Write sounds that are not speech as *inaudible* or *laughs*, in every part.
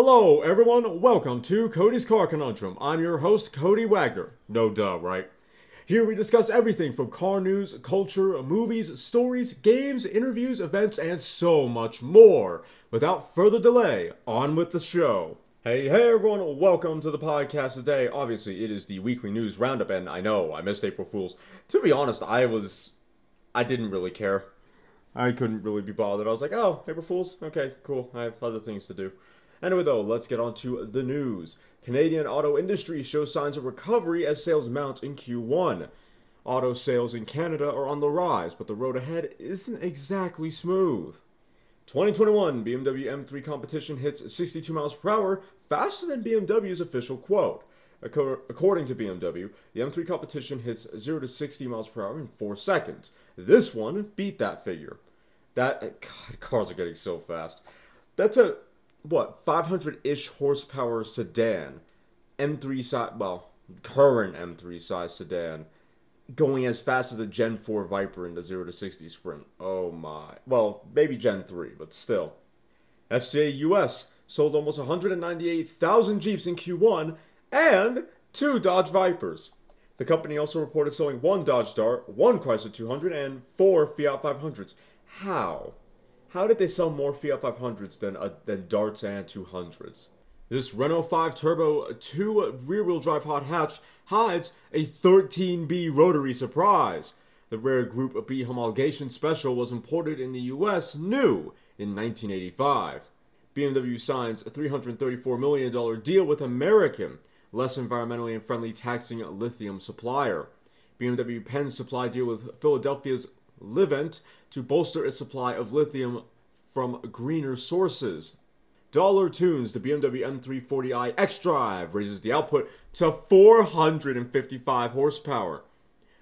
Hello, everyone. Welcome to Cody's Car Conundrum. I'm your host, Cody Wagner. No duh, right? Here we discuss everything from car news, culture, movies, stories, games, interviews, events, and so much more. Without further delay, on with the show. Hey, hey everyone, welcome to the podcast today. Obviously, it is the weekly news roundup, and I know I missed April Fool's. To be honest, I was. I didn't really care. I couldn't really be bothered. I was like, oh, April Fool's? Okay, cool. I have other things to do. Anyway, though, let's get on to the news. Canadian auto industry shows signs of recovery as sales mount in Q1. Auto sales in Canada are on the rise, but the road ahead isn't exactly smooth. 2021 BMW M3 competition hits 62 miles per hour, faster than BMW's official quote. According to BMW, the M3 competition hits 0 to 60 miles per hour in 4 seconds. This one beat that figure. That God, cars are getting so fast. That's a what 500-ish horsepower sedan, M3 size, well, current M3 size sedan, going as fast as a Gen 4 Viper in the 0 to 60 sprint. Oh my. Well, maybe Gen 3, but still. FCA US sold almost 198,000 Jeeps in Q1 and two Dodge Vipers. The company also reported selling one Dodge Dart, one Chrysler 200, and four Fiat 500s. How? How did they sell more Fiat 500s than, uh, than Darts and 200s? This Renault 5 Turbo 2 rear wheel drive hot hatch hides a 13B rotary surprise. The rare Group B homologation special was imported in the US new in 1985. BMW signs a $334 million deal with American, less environmentally friendly taxing lithium supplier. BMW pens supply deal with Philadelphia's Livent to bolster its supply of lithium from greener sources. Dähler tunes the BMW M340i X Drive raises the output to 455 horsepower.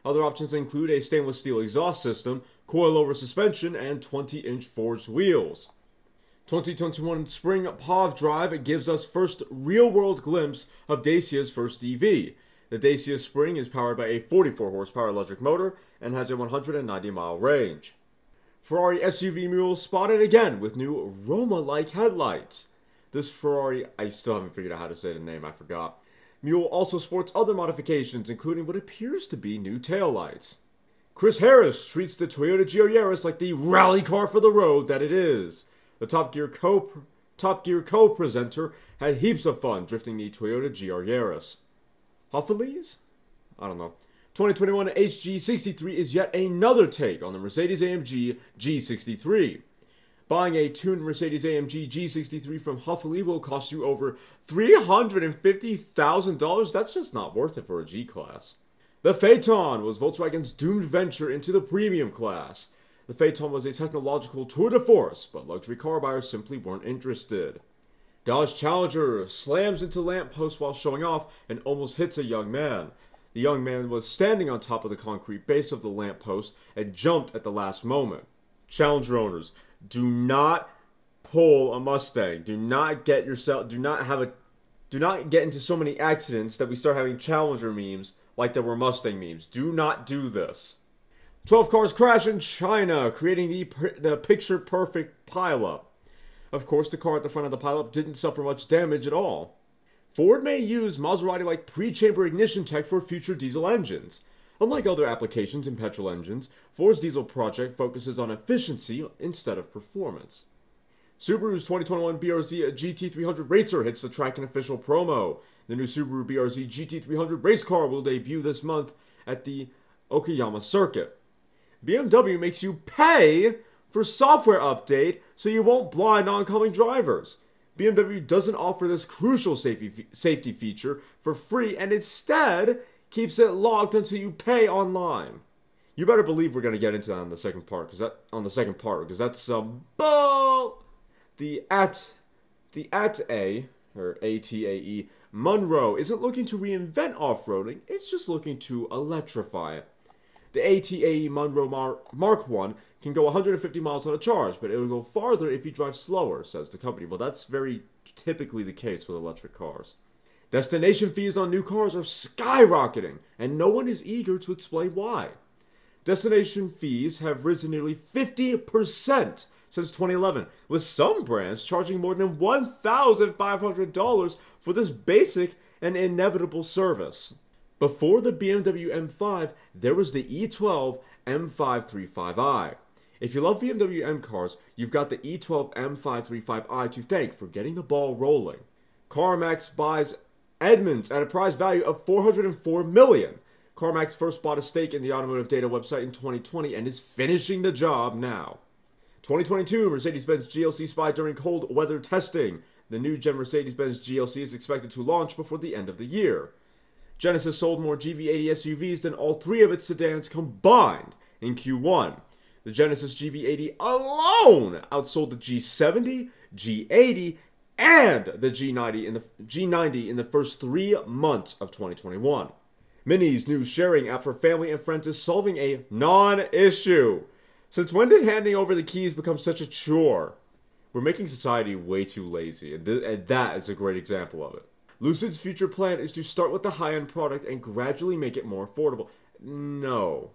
Other options include a stainless steel exhaust system, coilover suspension, and 20 inch forged wheels. 2021 Spring POV Drive gives us first real world glimpse of Dacia's first EV. The Dacia Spring is powered by a 44 horsepower electric motor and has a 190 mile range. Ferrari SUV Mule spotted again with new Roma like headlights. This Ferrari, I still haven't figured out how to say the name, I forgot. Mule also sports other modifications, including what appears to be new taillights. Chris Harris treats the Toyota GR Yaris like the rally car for the road that it is. The Top Gear co Top Gear co-presenter had heaps of fun drifting the Toyota GR Yaris. I don't know. 2021 HG63 is yet another take on the Mercedes AMG G63. Buying a tuned Mercedes AMG G63 from Hofele will cost you over $350,000. That's just not worth it for a G class. The Phaeton was Volkswagen's doomed venture into the premium class. The Phaeton was a technological tour de force, but luxury car buyers simply weren't interested. Dodge Challenger slams into lamppost while showing off and almost hits a young man. The young man was standing on top of the concrete base of the lamppost and jumped at the last moment. Challenger owners, do not pull a Mustang. Do not get yourself do not have a do not get into so many accidents that we start having Challenger memes like there were Mustang memes. Do not do this. 12 cars crash in China, creating the, the picture perfect pileup. Of course, the car at the front of the pileup didn't suffer much damage at all. Ford may use Maserati like pre chamber ignition tech for future diesel engines. Unlike other applications in petrol engines, Ford's diesel project focuses on efficiency instead of performance. Subaru's 2021 BRZ GT300 Racer hits the track in official promo. The new Subaru BRZ GT300 race car will debut this month at the Okayama circuit. BMW makes you pay for software update so you won't blind oncoming drivers. BMW doesn't offer this crucial safety, safety feature for free and instead keeps it locked until you pay online. You better believe we're gonna get into that on the second part, because that on the second part, because that's some bull. The at the at a or ATAE Munro isn't looking to reinvent off-roading; it's just looking to electrify it. The ATAE Munro Mar- Mark 1 can go 150 miles on a charge, but it will go farther if you drive slower, says the company. Well, that's very typically the case with electric cars. Destination fees on new cars are skyrocketing, and no one is eager to explain why. Destination fees have risen nearly 50% since since 2011, with some brands charging more than $1,500 for this basic and inevitable service. Before the BMW M5, there was the E12 M535i. If you love BMW M cars, you've got the E12 M535i to thank for getting the ball rolling. CarMax buys Edmunds at a price value of 404 million. CarMax first bought a stake in the automotive data website in 2020 and is finishing the job now. 2022 Mercedes-Benz GLC spy during cold weather testing. The new Gen Mercedes-Benz GLC is expected to launch before the end of the year. Genesis sold more GV80 SUVs than all three of its sedans combined in Q1. The Genesis GV80 alone outsold the G70, G80, and the G90 in the G90 in the first 3 months of 2021. Mini's new sharing app for family and friends is solving a non-issue. Since when did handing over the keys become such a chore? We're making society way too lazy, and, th- and that is a great example of it. Lucid's future plan is to start with the high end product and gradually make it more affordable. No.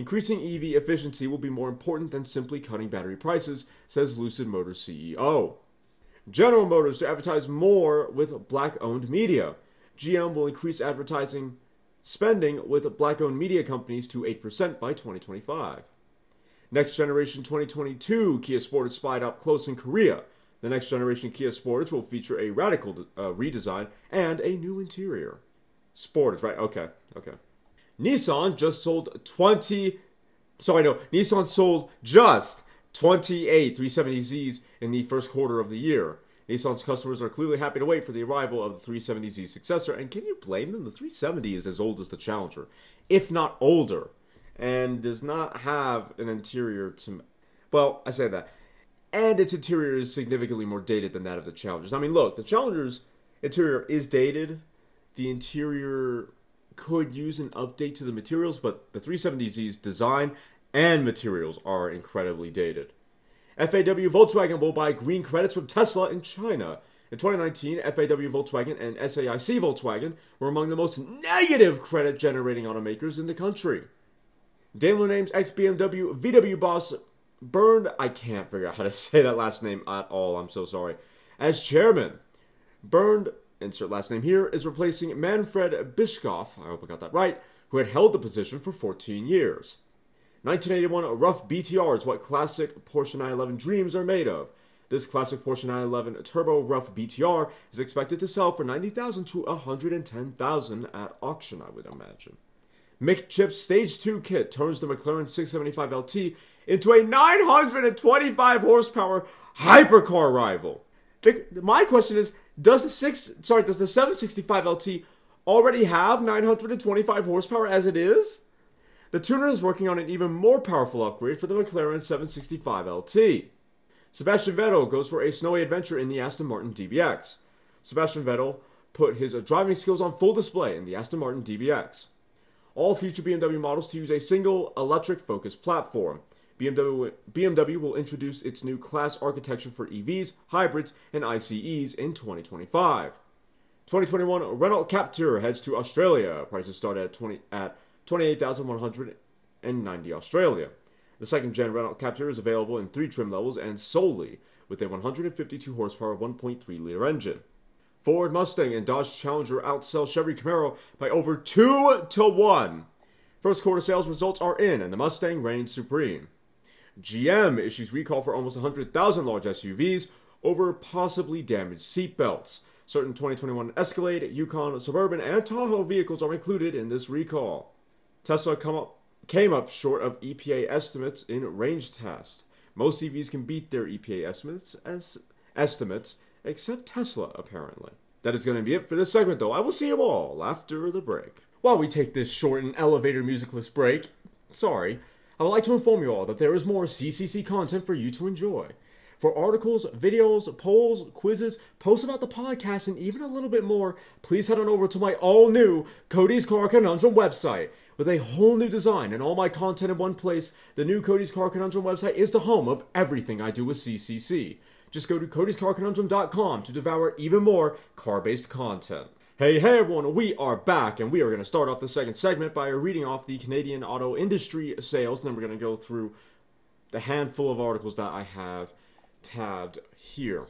Increasing EV efficiency will be more important than simply cutting battery prices, says Lucid Motors CEO. General Motors to advertise more with black owned media. GM will increase advertising spending with black owned media companies to 8% by 2025. Next generation 2022 Kia Sportage spied up close in Korea. The next generation Kia Sportage will feature a radical uh, redesign and a new interior. Sportage, right? Okay, okay. Nissan just sold 20. Sorry, no. Nissan sold just 28 370Zs in the first quarter of the year. Nissan's customers are clearly happy to wait for the arrival of the 370Z successor, and can you blame them? The 370 is as old as the Challenger, if not older, and does not have an interior to. Well, I say that. And its interior is significantly more dated than that of the Challengers. I mean, look, the Challenger's interior is dated. The interior could use an update to the materials, but the 370Z's design and materials are incredibly dated. FAW Volkswagen will buy green credits from Tesla in China. In 2019, FAW Volkswagen and SAIC Volkswagen were among the most negative credit generating automakers in the country. Daimler names ex BMW VW boss Bernd, I can't figure out how to *laughs* say that last name at all, I'm so sorry, as chairman. Bernd insert last name here, is replacing Manfred Bischoff, I hope I got that right, who had held the position for 14 years. 1981 a Ruf BTR is what classic Porsche 911 dreams are made of. This classic Porsche 911 Turbo Ruf BTR is expected to sell for 90,000 to 110,000 at auction, I would imagine. McChip's Stage 2 kit turns the McLaren 675 LT into a 925 horsepower hypercar rival. The, my question is, does the six sorry, does the 765 LT already have 925 horsepower as it is? The tuner is working on an even more powerful upgrade for the McLaren 765 LT. Sebastian Vettel goes for a snowy adventure in the Aston Martin DBX. Sebastian Vettel put his uh, driving skills on full display in the Aston Martin DBX. All future BMW models to use a single electric focus platform. BMW, BMW will introduce its new class architecture for EVs, hybrids, and ICEs in 2025. 2021 Renault Captur heads to Australia. Prices start at 20 at 28,190 Australia. The second gen Renault Captur is available in three trim levels and solely with a 152 horsepower 1.3 liter engine. Ford Mustang and Dodge Challenger outsell Chevy Camaro by over 2 to 1. First quarter sales results are in and the Mustang reigns supreme. GM issues recall for almost 100,000 large SUVs over possibly damaged seatbelts. Certain 2021 Escalade, Yukon, Suburban, and Tahoe vehicles are included in this recall. Tesla up, came up short of EPA estimates in range tests. Most EVs can beat their EPA estimates estimates, except Tesla, apparently. That is going to be it for this segment, though. I will see you all after the break. While we take this short and elevator musicless break, sorry, I would like to inform you all that there is more CCC content for you to enjoy. For articles, videos, polls, quizzes, posts about the podcast, and even a little bit more, please head on over to my all new Cody's Car Conundrum website. With a whole new design and all my content in one place, the new Cody's Car Conundrum website is the home of everything I do with CCC. Just go to codyscarconundrum.com to devour even more car based content. Hey, hey everyone, we are back, and we are going to start off the second segment by reading off the Canadian auto industry sales, and then we're going to go through the handful of articles that I have tabbed here.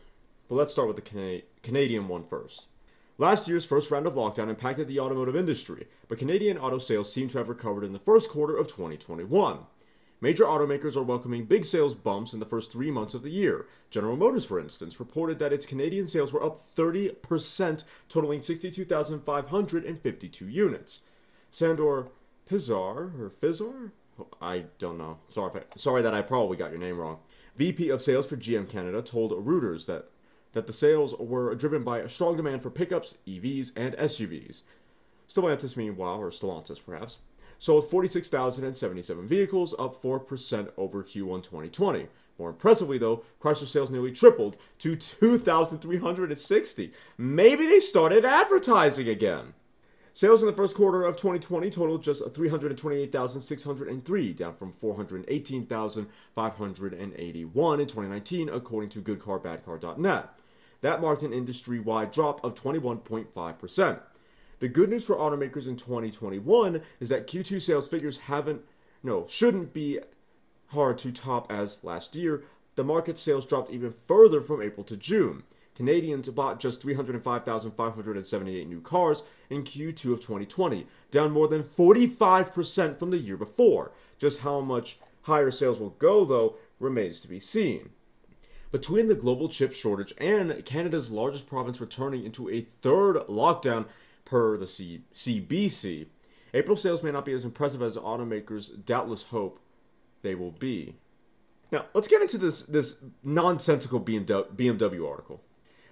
But let's start with the Cana- Canadian one first. Last year's first round of lockdown impacted the automotive industry, but Canadian auto sales seem to have recovered in the first quarter of 2021. Major automakers are welcoming big sales bumps in the first three months of the year. General Motors, for instance, reported that its Canadian sales were up 30%, totaling 62,552 units. Sandor Piszar, or Fizar? I don't know. Sorry, I, sorry that I probably got your name wrong. VP of Sales for GM Canada told Reuters that that the sales were driven by a strong demand for pickups, EVs, and SUVs. Stellantis, meanwhile, or Stellantis perhaps, sold 46,077 vehicles, up 4% over Q1 2020. More impressively, though, Chrysler sales nearly tripled to 2,360. Maybe they started advertising again. Sales in the first quarter of 2020 totaled just 328,603, down from 418,581 in 2019, according to GoodCarBadCar.net. That marked an industry wide drop of 21.5%. The good news for automakers in 2021 is that Q2 sales figures haven't, no, shouldn't be hard to top as last year. The market sales dropped even further from April to June. Canadians bought just 305,578 new cars in Q2 of 2020, down more than 45% from the year before. Just how much higher sales will go, though, remains to be seen. Between the global chip shortage and Canada's largest province returning into a third lockdown per the C- CBC, April sales may not be as impressive as automakers doubtless hope they will be. Now, let's get into this, this nonsensical BMW article.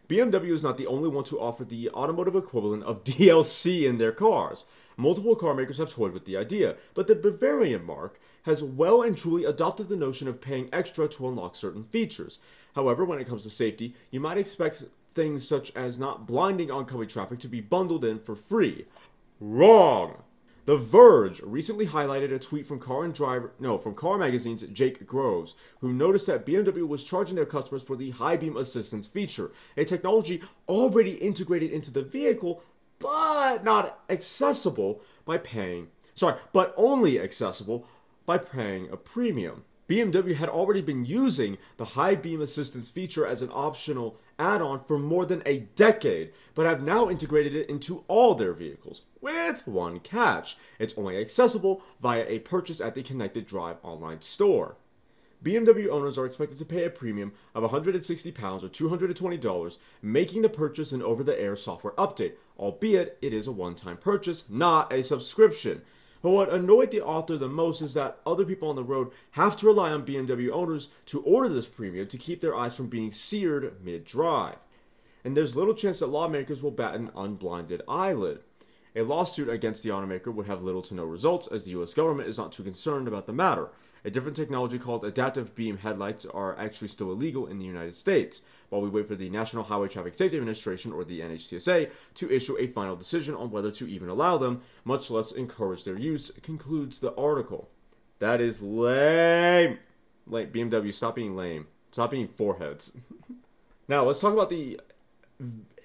BMW is not the only one to offer the automotive equivalent of *laughs* DLC in their cars. Multiple car makers have toyed with the idea, but the Bavarian marque has well and truly adopted the notion of paying extra to unlock certain features. However, when it comes to safety, you might expect things such as not blinding oncoming traffic to be bundled in for free. Wrong! The Verge recently highlighted a tweet from Car and Driver, no, from Car Magazine's Jake Groves, who noticed that BMW was charging their customers for the high beam assistance feature, a technology already integrated into the vehicle, but not accessible by paying. Sorry, but only accessible by paying a premium. BMW had already been using the high beam assistance feature as an optional add on for more than a decade, but have now integrated it into all their vehicles, with one catch it's only accessible via a purchase at the Connected Drive online store. BMW owners are expected to pay a premium of £160 or $220, making the purchase an over the air software update, albeit it is a one time purchase, not a subscription. But what annoyed the author the most is that other people on the road have to rely on BMW owners to order this premium to keep their eyes from being seared mid drive. And there's little chance that lawmakers will bat an unblinded eyelid. A lawsuit against the automaker would have little to no results as the US government is not too concerned about the matter. A different technology called adaptive beam headlights are actually still illegal in the United States, while we wait for the National Highway Traffic Safety Administration, or the NHTSA, to issue a final decision on whether to even allow them, much less encourage their use, concludes the article. That is lame. Like, BMW, stop being lame. Stop being foreheads. *laughs* now, let's talk about the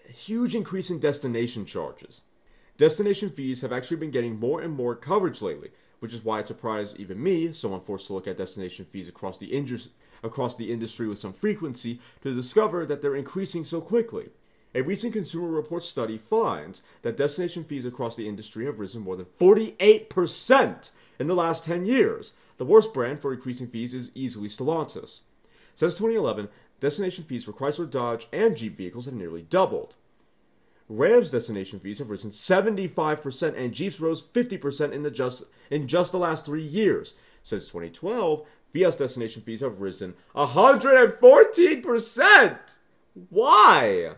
huge increase in destination charges. Destination fees have actually been getting more and more coverage lately, which is why it surprised even me, someone forced to look at destination fees across the, indus- across the industry with some frequency, to discover that they're increasing so quickly. A recent Consumer Reports study finds that destination fees across the industry have risen more than 48% in the last 10 years. The worst brand for increasing fees is easily Stellantis. Since 2011, destination fees for Chrysler, Dodge, and Jeep vehicles have nearly doubled. Ram's destination fees have risen 75% and Jeep's rose 50% in the just in just the last 3 years. Since 2012, Fiat's destination fees have risen 114%. Why?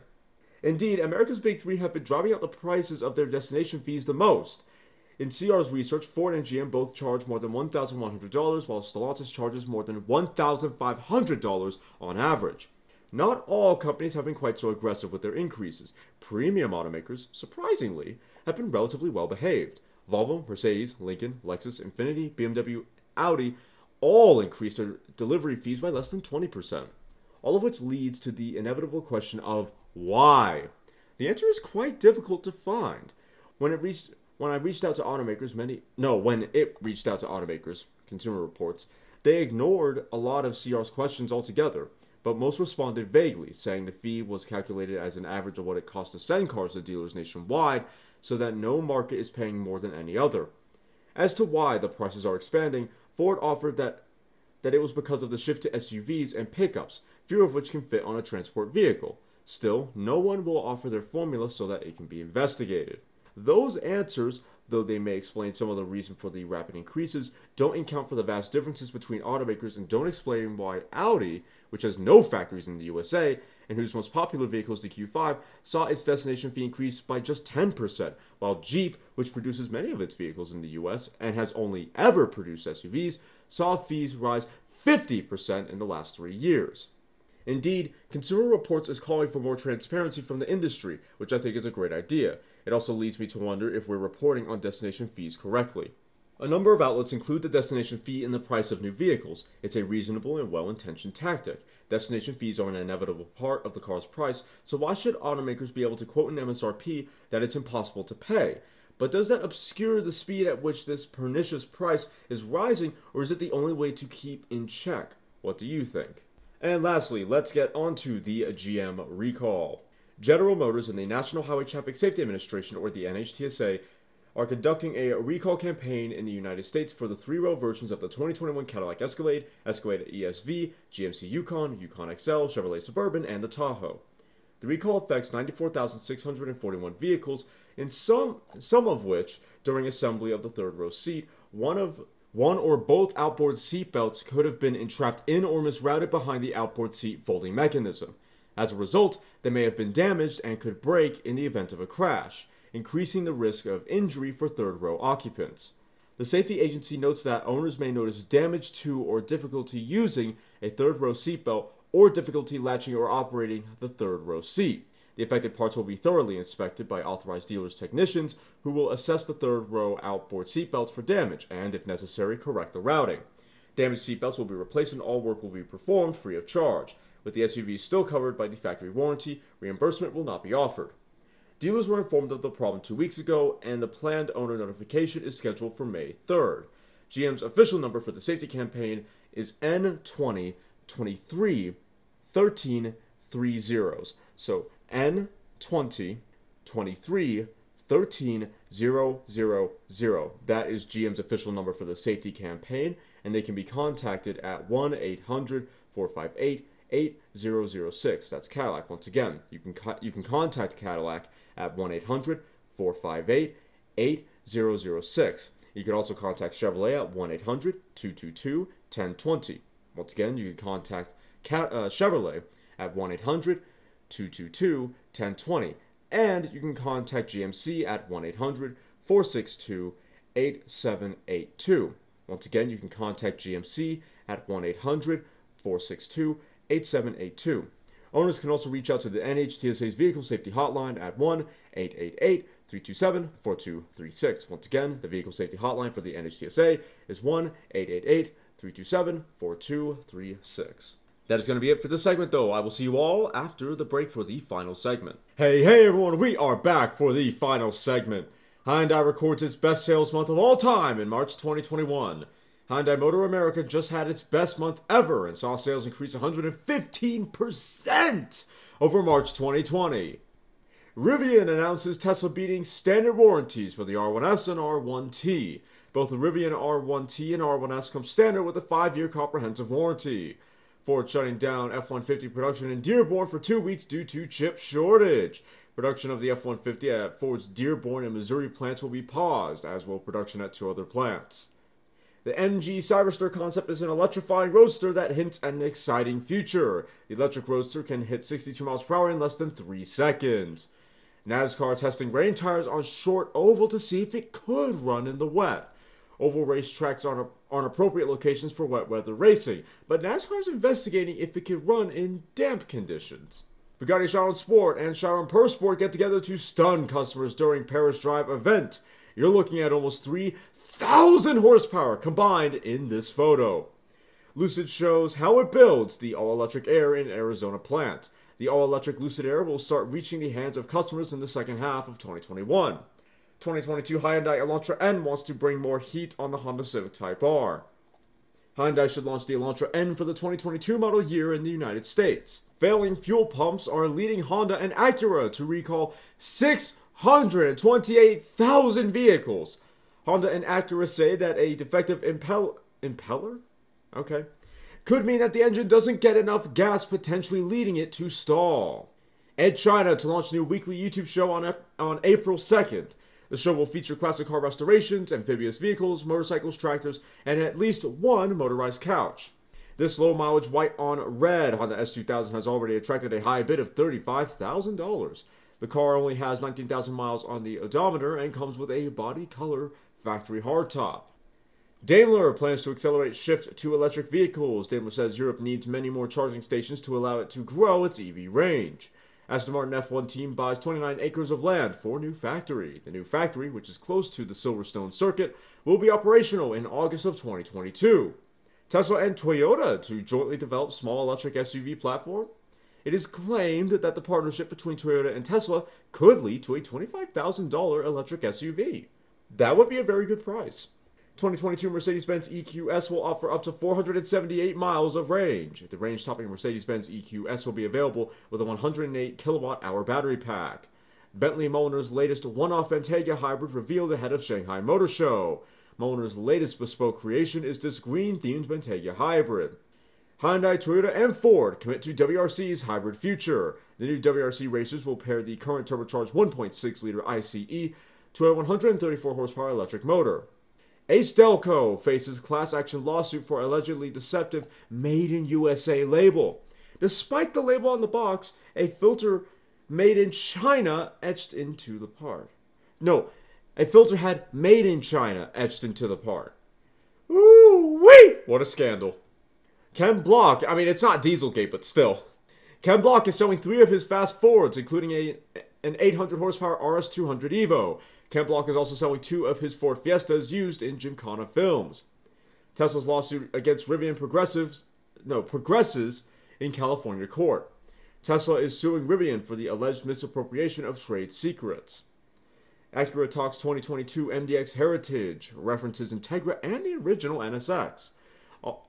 Indeed, America's Big 3 have been driving up the prices of their destination fees the most. In CR's research, Ford and GM both charge more than $1,100, while Stellantis charges more than $1,500 on average. Not all companies have been quite so aggressive with their increases. Premium automakers, surprisingly, have been relatively well behaved. Volvo, Mercedes, Lincoln, Lexus, Infiniti, BMW, Audi all increased their delivery fees by less than 20%. All of which leads to the inevitable question of why? The answer is quite difficult to find. When it reached when I reached out to automakers, many no, when it reached out to automakers, Consumer Reports, they ignored a lot of CR's questions altogether. but most responded vaguely, saying the fee was calculated as an average of what it costs to send cars to dealers nationwide, so that no market is paying more than any other. As to why the prices are expanding, Ford offered that that it was because of the shift to SUVs and pickups, few of which can fit on a transport vehicle. Still, no one will offer their formula so that it can be investigated. Those answers, though they may explain some of the reason for the rapid increases, don't account for the vast differences between automakers and don't explain why Audi, which has no factories in the USA and whose most popular vehicle is the Q5, saw its destination fee increase by just 10%, while Jeep, which produces many of its vehicles in the US and has only ever produced SUVs, saw fees rise 50% in the last three years. Indeed, Consumer Reports is calling for more transparency from the industry, which I think is a great idea. It also leads me to wonder if we're reporting on destination fees correctly. A number of outlets include the destination fee in the price of new vehicles. It's a reasonable and well intentioned tactic. Destination fees are an inevitable part of the car's price, so why should automakers be able to quote an MSRP that it's impossible to pay? But does that obscure the speed at which this pernicious price is rising, or is it the only way to keep in check? What do you think? And lastly, let's get onto the GM recall. General Motors and the National Highway Traffic Safety Administration, or the NHTSA, are conducting a recall campaign in the United States for the three row versions of the 2021 Cadillac Escalade, Escalade ESV, GMC Yukon, Yukon XL, Chevrolet Suburban, and the Tahoe. The recall affects 94,641 vehicles, in some, some of which, during assembly of the third row seat, one of one or both outboard seat belts could have been entrapped in or misrouted behind the outboard seat folding mechanism. As a result, they may have been damaged and could break in the event of a crash, increasing the risk of injury for third row occupants. The safety agency notes that owners may notice damage to or difficulty using a third row seatbelt or difficulty latching or operating the third row seat. The affected parts will be thoroughly inspected by authorized dealers technicians who will assess the third row outboard seatbelts for damage and, if necessary, correct the routing. Damaged seatbelts will be replaced and all work will be performed free of charge. With the SUV still covered by the factory warranty, reimbursement will not be offered. Dealers were informed of the problem two weeks ago, and the planned owner notification is scheduled for May 3rd. GM's official number for the safety campaign is N2023 13 three zeros. So N20 23 13 000. That is GM's official number for the safety campaign, and they can be contacted at 1 800 458 8006. That's Cadillac. Once again, you can, co- you can contact Cadillac at 1 800 458 8006. You can also contact Chevrolet at 1 800 222 1020. Once again, you can contact uh, Chevrolet at 1 800 222 1020. And you can contact GMC at 1 800 462 8782. Once again, you can contact GMC at 1 800 462 8782. Owners can also reach out to the NHTSA's Vehicle Safety Hotline at 1 888 327 4236. Once again, the Vehicle Safety Hotline for the NHTSA is 1 888 327 4236. That is going to be it for this segment, though. I will see you all after the break for the final segment. Hey, hey, everyone, we are back for the final segment. Hyundai records its best sales month of all time in March 2021. Hyundai Motor America just had its best month ever and saw sales increase 115% over March 2020. Rivian announces Tesla beating standard warranties for the R1S and R1T. Both the Rivian R1T and R1S come standard with a 5 year comprehensive warranty. Ford shutting down F 150 production in Dearborn for two weeks due to chip shortage. Production of the F 150 at Ford's Dearborn and Missouri plants will be paused, as will production at two other plants. The MG Cyberster concept is an electrifying roadster that hints at an exciting future. The electric roadster can hit 62 miles per hour in less than 3 seconds. NASCAR testing rain tires on short oval to see if it could run in the wet. Oval racetracks are on appropriate locations for wet weather racing, but NASCAR is investigating if it can run in damp conditions. Bugatti Chiron Sport and Chiron Pur Sport get together to stun customers during Paris Drive event. You're looking at almost 3,000 horsepower combined in this photo. Lucid shows how it builds the all electric Air in Arizona plant. The all electric Lucid Air will start reaching the hands of customers in the second half of 2021. 2022 Hyundai Elantra N wants to bring more heat on the Honda Civic Type R. Hyundai should launch the Elantra N for the 2022 model year in the United States. Failing fuel pumps are leading Honda and Acura to recall 628,000 vehicles. Honda and Acura say that a defective impel- impeller? Okay. Could mean that the engine doesn't get enough gas, potentially leading it to stall. Ed China to launch a new weekly YouTube show on, on April 2nd. The show will feature classic car restorations, amphibious vehicles, motorcycles, tractors, and at least one motorized couch. This low mileage white on red Honda S2000 has already attracted a high bid of $35,000. The car only has 19,000 miles on the odometer and comes with a body color factory hardtop. Daimler plans to accelerate shift to electric vehicles. Daimler says Europe needs many more charging stations to allow it to grow its EV range. Aston Martin F1 team buys 29 acres of land for new factory. The new factory, which is close to the Silverstone circuit, will be operational in August of 2022. Tesla and Toyota to jointly develop small electric SUV platform. It is claimed that the partnership between Toyota and Tesla could lead to a $25,000 electric SUV. That would be a very good price. 2022 Mercedes-Benz EQS will offer up to 478 miles of range. The range-topping Mercedes-Benz EQS will be available with a 108 kilowatt-hour battery pack. Bentley Mulliner latest one-off Bentayga hybrid revealed ahead of Shanghai Motor Show. Mulliner's latest bespoke creation is this green-themed Bentayga hybrid. Hyundai, Toyota, and Ford commit to WRC's hybrid future. The new WRC racers will pair the current turbocharged 1.6-liter ICE to a 134 horsepower electric motor. ACDelco faces class action lawsuit for allegedly deceptive Made in USA label. Despite the label on the box, a filter made in China etched into the part. No, a filter had made in China etched into the part. Ooh, wait! What a scandal. Ken Block, I mean, it's not Dieselgate, but still. Ken Block is selling three of his fast Fords, including a, an 800 horsepower RS200 Evo. Ken Block is also selling two of his Ford Fiestas used in Gymkhana films. Tesla's lawsuit against Rivian progressives, no, progresses in California court. Tesla is suing Rivian for the alleged misappropriation of trade secrets. Acura talks 2022 MDX Heritage, references Integra and the original NSX.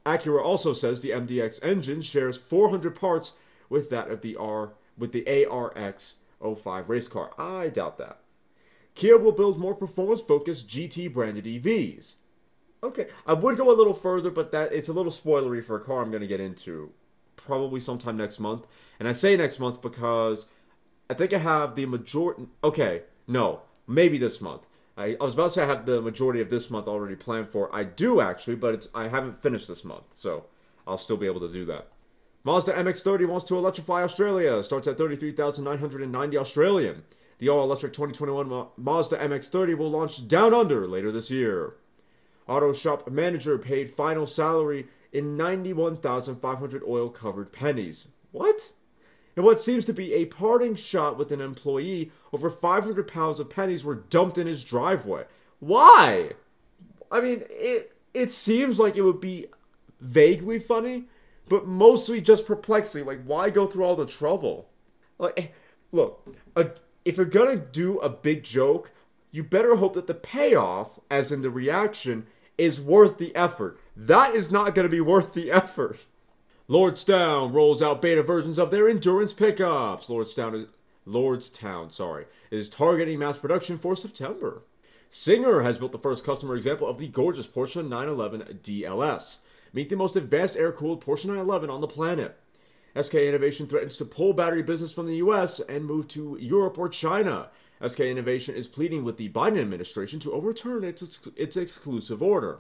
Acura also says the MDX engine shares 400 parts with that of the R with the ARX 05 race car. I doubt that. Kia will build more performance-focused GT branded EVs. Okay, I would go a little further, but that it's a little spoilery for a car I'm going to get into probably sometime next month. And I say next month because I think I have the majority. Okay, no, maybe this month. I, I was about to say I have the majority of this month already planned for. I do actually, but it's I haven't finished this month, so I'll still be able to do that. Mazda MX-30 wants to electrify Australia. Starts at 33,990 Australian. The all electric 2021 Ma- Mazda MX30 will launch down under later this year. Auto shop manager paid final salary in 91,500 oil covered pennies. What? In what seems to be a parting shot with an employee, over 500 pounds of pennies were dumped in his driveway. Why? I mean, it it seems like it would be vaguely funny, but mostly just perplexing. Like, why go through all the trouble? Like, eh, look, a if you're gonna do a big joke, you better hope that the payoff, as in the reaction, is worth the effort. That is not gonna be worth the *laughs* effort. Lordstown rolls out beta versions of their endurance pickups. Lordstown is Lordstown, sorry, is targeting mass production for September. Singer has built the first customer example of the gorgeous Porsche 911 DLS. Meet the most advanced air-cooled Porsche 911 on the planet. SK Innovation threatens to pull battery business from the US and move to Europe or China. SK Innovation is pleading with the Biden administration to overturn its, its exclusive order.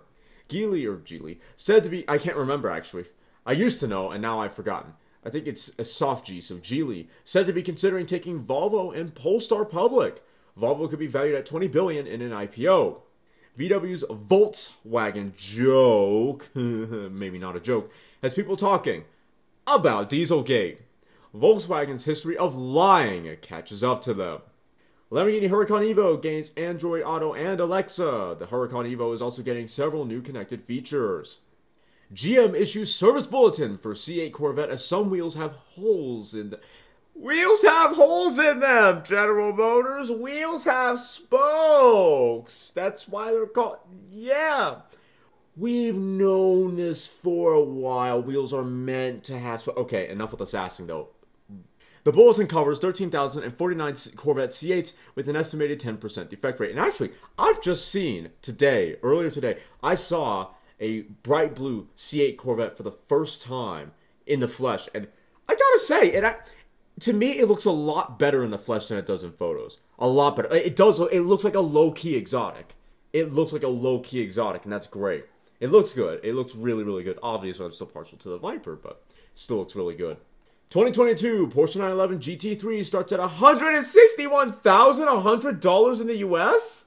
Geely, or Geely, said to be, I can't remember actually. I used to know and now I've forgotten. I think it's a soft G, so Geely, said to be considering taking Volvo and Polestar public. Volvo could be valued at 20 billion in an IPO. VW's Volkswagen joke, *laughs* maybe not a joke, has people talking about Dieselgate. Volkswagen's history of lying catches up to them. Lamborghini Huracan Evo gains Android Auto and Alexa. The Huracan Evo is also getting several new connected features. GM issues service bulletin for C8 Corvette as some wheels have holes in them. Wheels have holes in them, General Motors. Wheels have spokes. That's why they're called. Yeah. We've known this for a while. Wheels are meant to have. Okay, enough with the sassing though. The bulletin covers 13,049 Corvette C8s with an estimated 10% defect rate. And actually, I've just seen today, earlier today, I saw a bright blue C8 Corvette for the first time in the flesh. And I gotta say, and I, to me, it looks a lot better in the flesh than it does in photos. A lot better. It does. It looks like a low key exotic. It looks like a low key exotic, and that's great. It looks good. It looks really, really good. Obviously, I'm still partial to the Viper, but still looks really good. 2022 Porsche 911 GT3 starts at $161,100 in the US?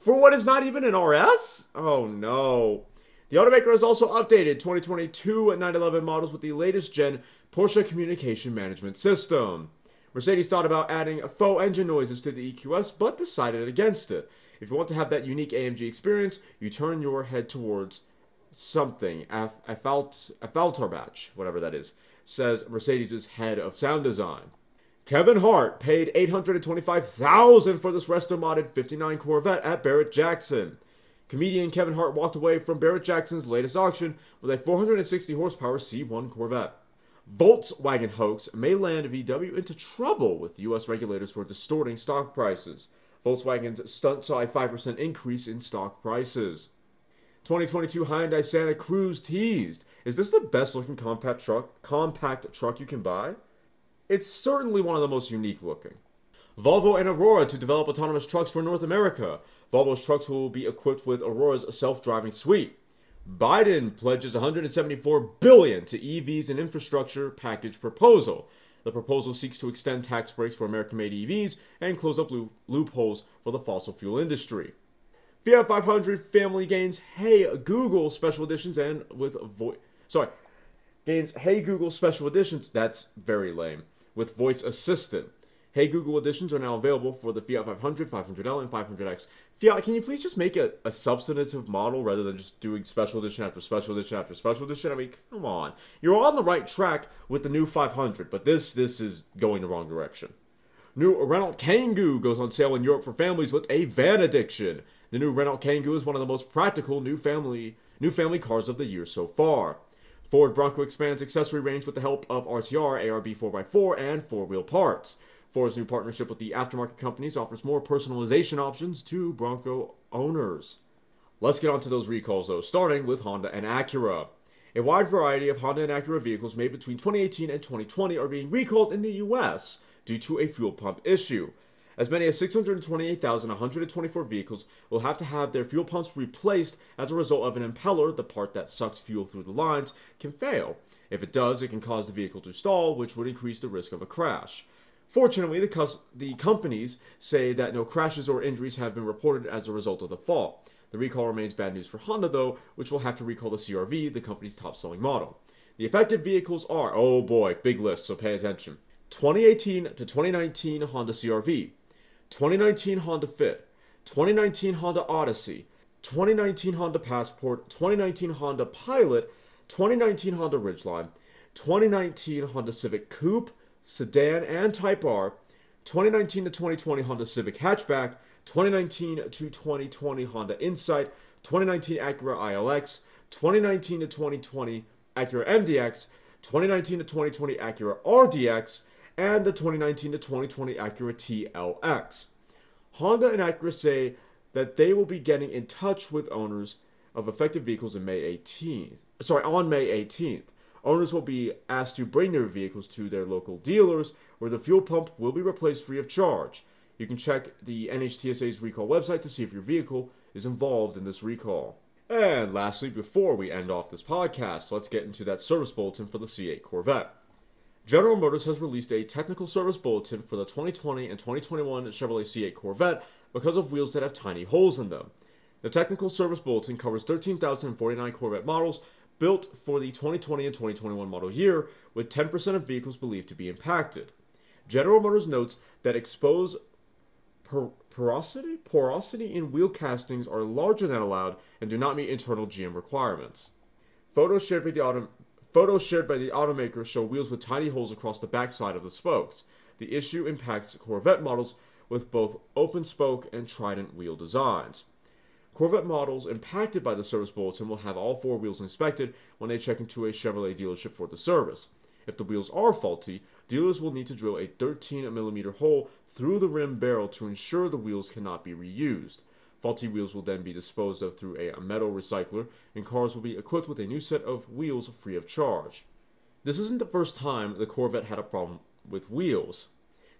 For what is not even an RS? Oh no. The automaker has also updated 2022 911 models with the latest gen Porsche Communication Management System. Mercedes thought about adding faux engine noises to the EQS, but decided against it. If you want to have that unique AMG experience, you turn your head towards something, Affalterbach, whatever that is, says Mercedes' head of sound design. Kevin Hart paid 825000 for this resto modded 59 Corvette at Barrett Jackson. Comedian Kevin Hart walked away from Barrett Jackson's latest auction with a 460 horsepower C1 Corvette. Volkswagen hoax may land VW into trouble with US regulators for distorting stock prices. Volkswagen's stunt saw a 5% increase in stock prices. 2022 Hyundai Santa Cruz teased. Is this the best looking compact truck compact truck you can buy? It's certainly one of the most unique looking. Volvo and Aurora to develop autonomous trucks for North America. Volvo's trucks will be equipped with Aurora's self-driving suite. Biden pledges 174 billion to EVs and infrastructure package proposal. The proposal seeks to extend tax breaks for American-made EVs and close up loopholes for the fossil fuel industry. Fiat 500 family gains Hey Google special editions and with voice. Sorry, gains Hey Google special editions. That's very lame. With voice assistant. Hey Google editions are now available for the Fiat 500, 500L, and 500X. Fiat, can you please just make a, a substantive model rather than just doing special edition after special edition after special edition? I mean, come on. You're on the right track with the new 500, but this this is going the wrong direction. New Renault Kangoo goes on sale in Europe for families with a van addiction. The new Renault Kangoo is one of the most practical new family new family cars of the year so far. Ford Bronco expands accessory range with the help of RTR, ARB 4x4, and four-wheel parts. Ford's new partnership with the aftermarket companies offers more personalization options to Bronco owners. Let's get on to those recalls though, starting with Honda and Acura. A wide variety of Honda and Acura vehicles made between 2018 and 2020 are being recalled in the US due to a fuel pump issue. As many as 628,124 vehicles will have to have their fuel pumps replaced as a result of an impeller, the part that sucks fuel through the lines, can fail. If it does, it can cause the vehicle to stall, which would increase the risk of a crash. Fortunately, the, cus- the companies say that no crashes or injuries have been reported as a result of the fall. The recall remains bad news for Honda, though, which will have to recall the CRV, the company's top selling model. The affected vehicles are, oh boy, big list, so pay attention. 2018 to 2019 Honda CRV, 2019 Honda Fit, 2019 Honda Odyssey, 2019 Honda Passport, 2019 Honda Pilot, 2019 Honda Ridgeline, 2019 Honda Civic Coupe, Sedan, and Type R, 2019 to 2020 Honda Civic Hatchback, 2019 to 2020 Honda Insight, 2019 Acura ILX, 2019 to 2020 Acura MDX, 2019 to 2020 Acura RDX, and the 2019 to 2020 Acura TLX. Honda and Acura say that they will be getting in touch with owners of affected vehicles in May 18th. Sorry, on May 18th. Owners will be asked to bring their vehicles to their local dealers where the fuel pump will be replaced free of charge. You can check the NHTSA's recall website to see if your vehicle is involved in this recall. And lastly, before we end off this podcast, let's get into that service bulletin for the C8 Corvette. General Motors has released a technical service bulletin for the 2020 and 2021 Chevrolet C8 Corvette because of wheels that have tiny holes in them. The technical service bulletin covers 13,049 Corvette models built for the 2020 and 2021 model year, with 10% of vehicles believed to be impacted. General Motors notes that exposed por- porosity, porosity in wheel castings are larger than allowed and do not meet internal GM requirements. Photos shared by the Photos shared by the automaker show wheels with tiny holes across the backside of the spokes. The issue impacts Corvette models with both open spoke and trident wheel designs. Corvette models impacted by the service bulletin will have all four wheels inspected when they check into a Chevrolet dealership for the service. If the wheels are faulty, dealers will need to drill a 13 millimeter hole through the rim barrel to ensure the wheels cannot be reused. Faulty wheels will then be disposed of through a metal recycler, and cars will be equipped with a new set of wheels free of charge. This isn't the first time the Corvette had a problem with wheels.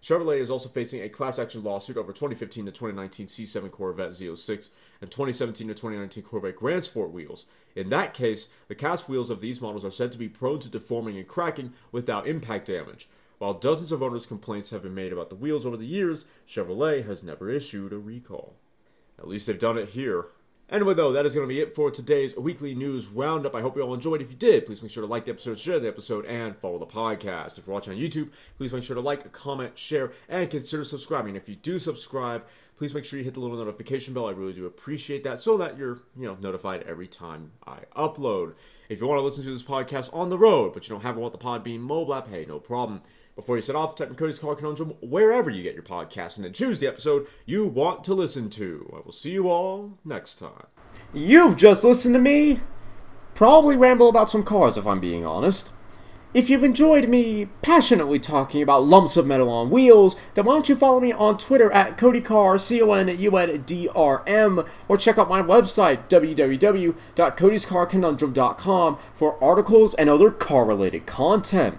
Chevrolet is also facing a class action lawsuit over 2015 to 2019 C7 Corvette Z06 and 2017 to 2019 Corvette Grand Sport wheels. In that case, the cast wheels of these models are said to be prone to deforming and cracking without impact damage. While dozens of owners' complaints have been made about the wheels over the years, Chevrolet has never issued a recall. At least they've done it here. Anyway, though, that is going to be it for today's weekly news roundup. I hope you all enjoyed. If you did, please make sure to like the episode, share the episode, and follow the podcast. If you're watching on YouTube, please make sure to like, comment, share, and consider subscribing. If you do subscribe, please make sure you hit the little notification bell. I really do appreciate that so that you're, you know, notified every time I upload. If you want to listen to this podcast on the road, but you don't have one with the Podbean mobile app, hey, no problem. Before you set off, type in Cody's Car Conundrum wherever you get your podcast and then choose the episode you want to listen to. I will see you all next time. You've just listened to me probably ramble about some cars if I'm being honest. If you've enjoyed me passionately talking about lumps of metal on wheels, then why don't you follow me on Twitter at CodyCar, C-O-N-U-N-D-R-M, or check out my website, www.codyscarconundrum.com, for articles and other car-related content.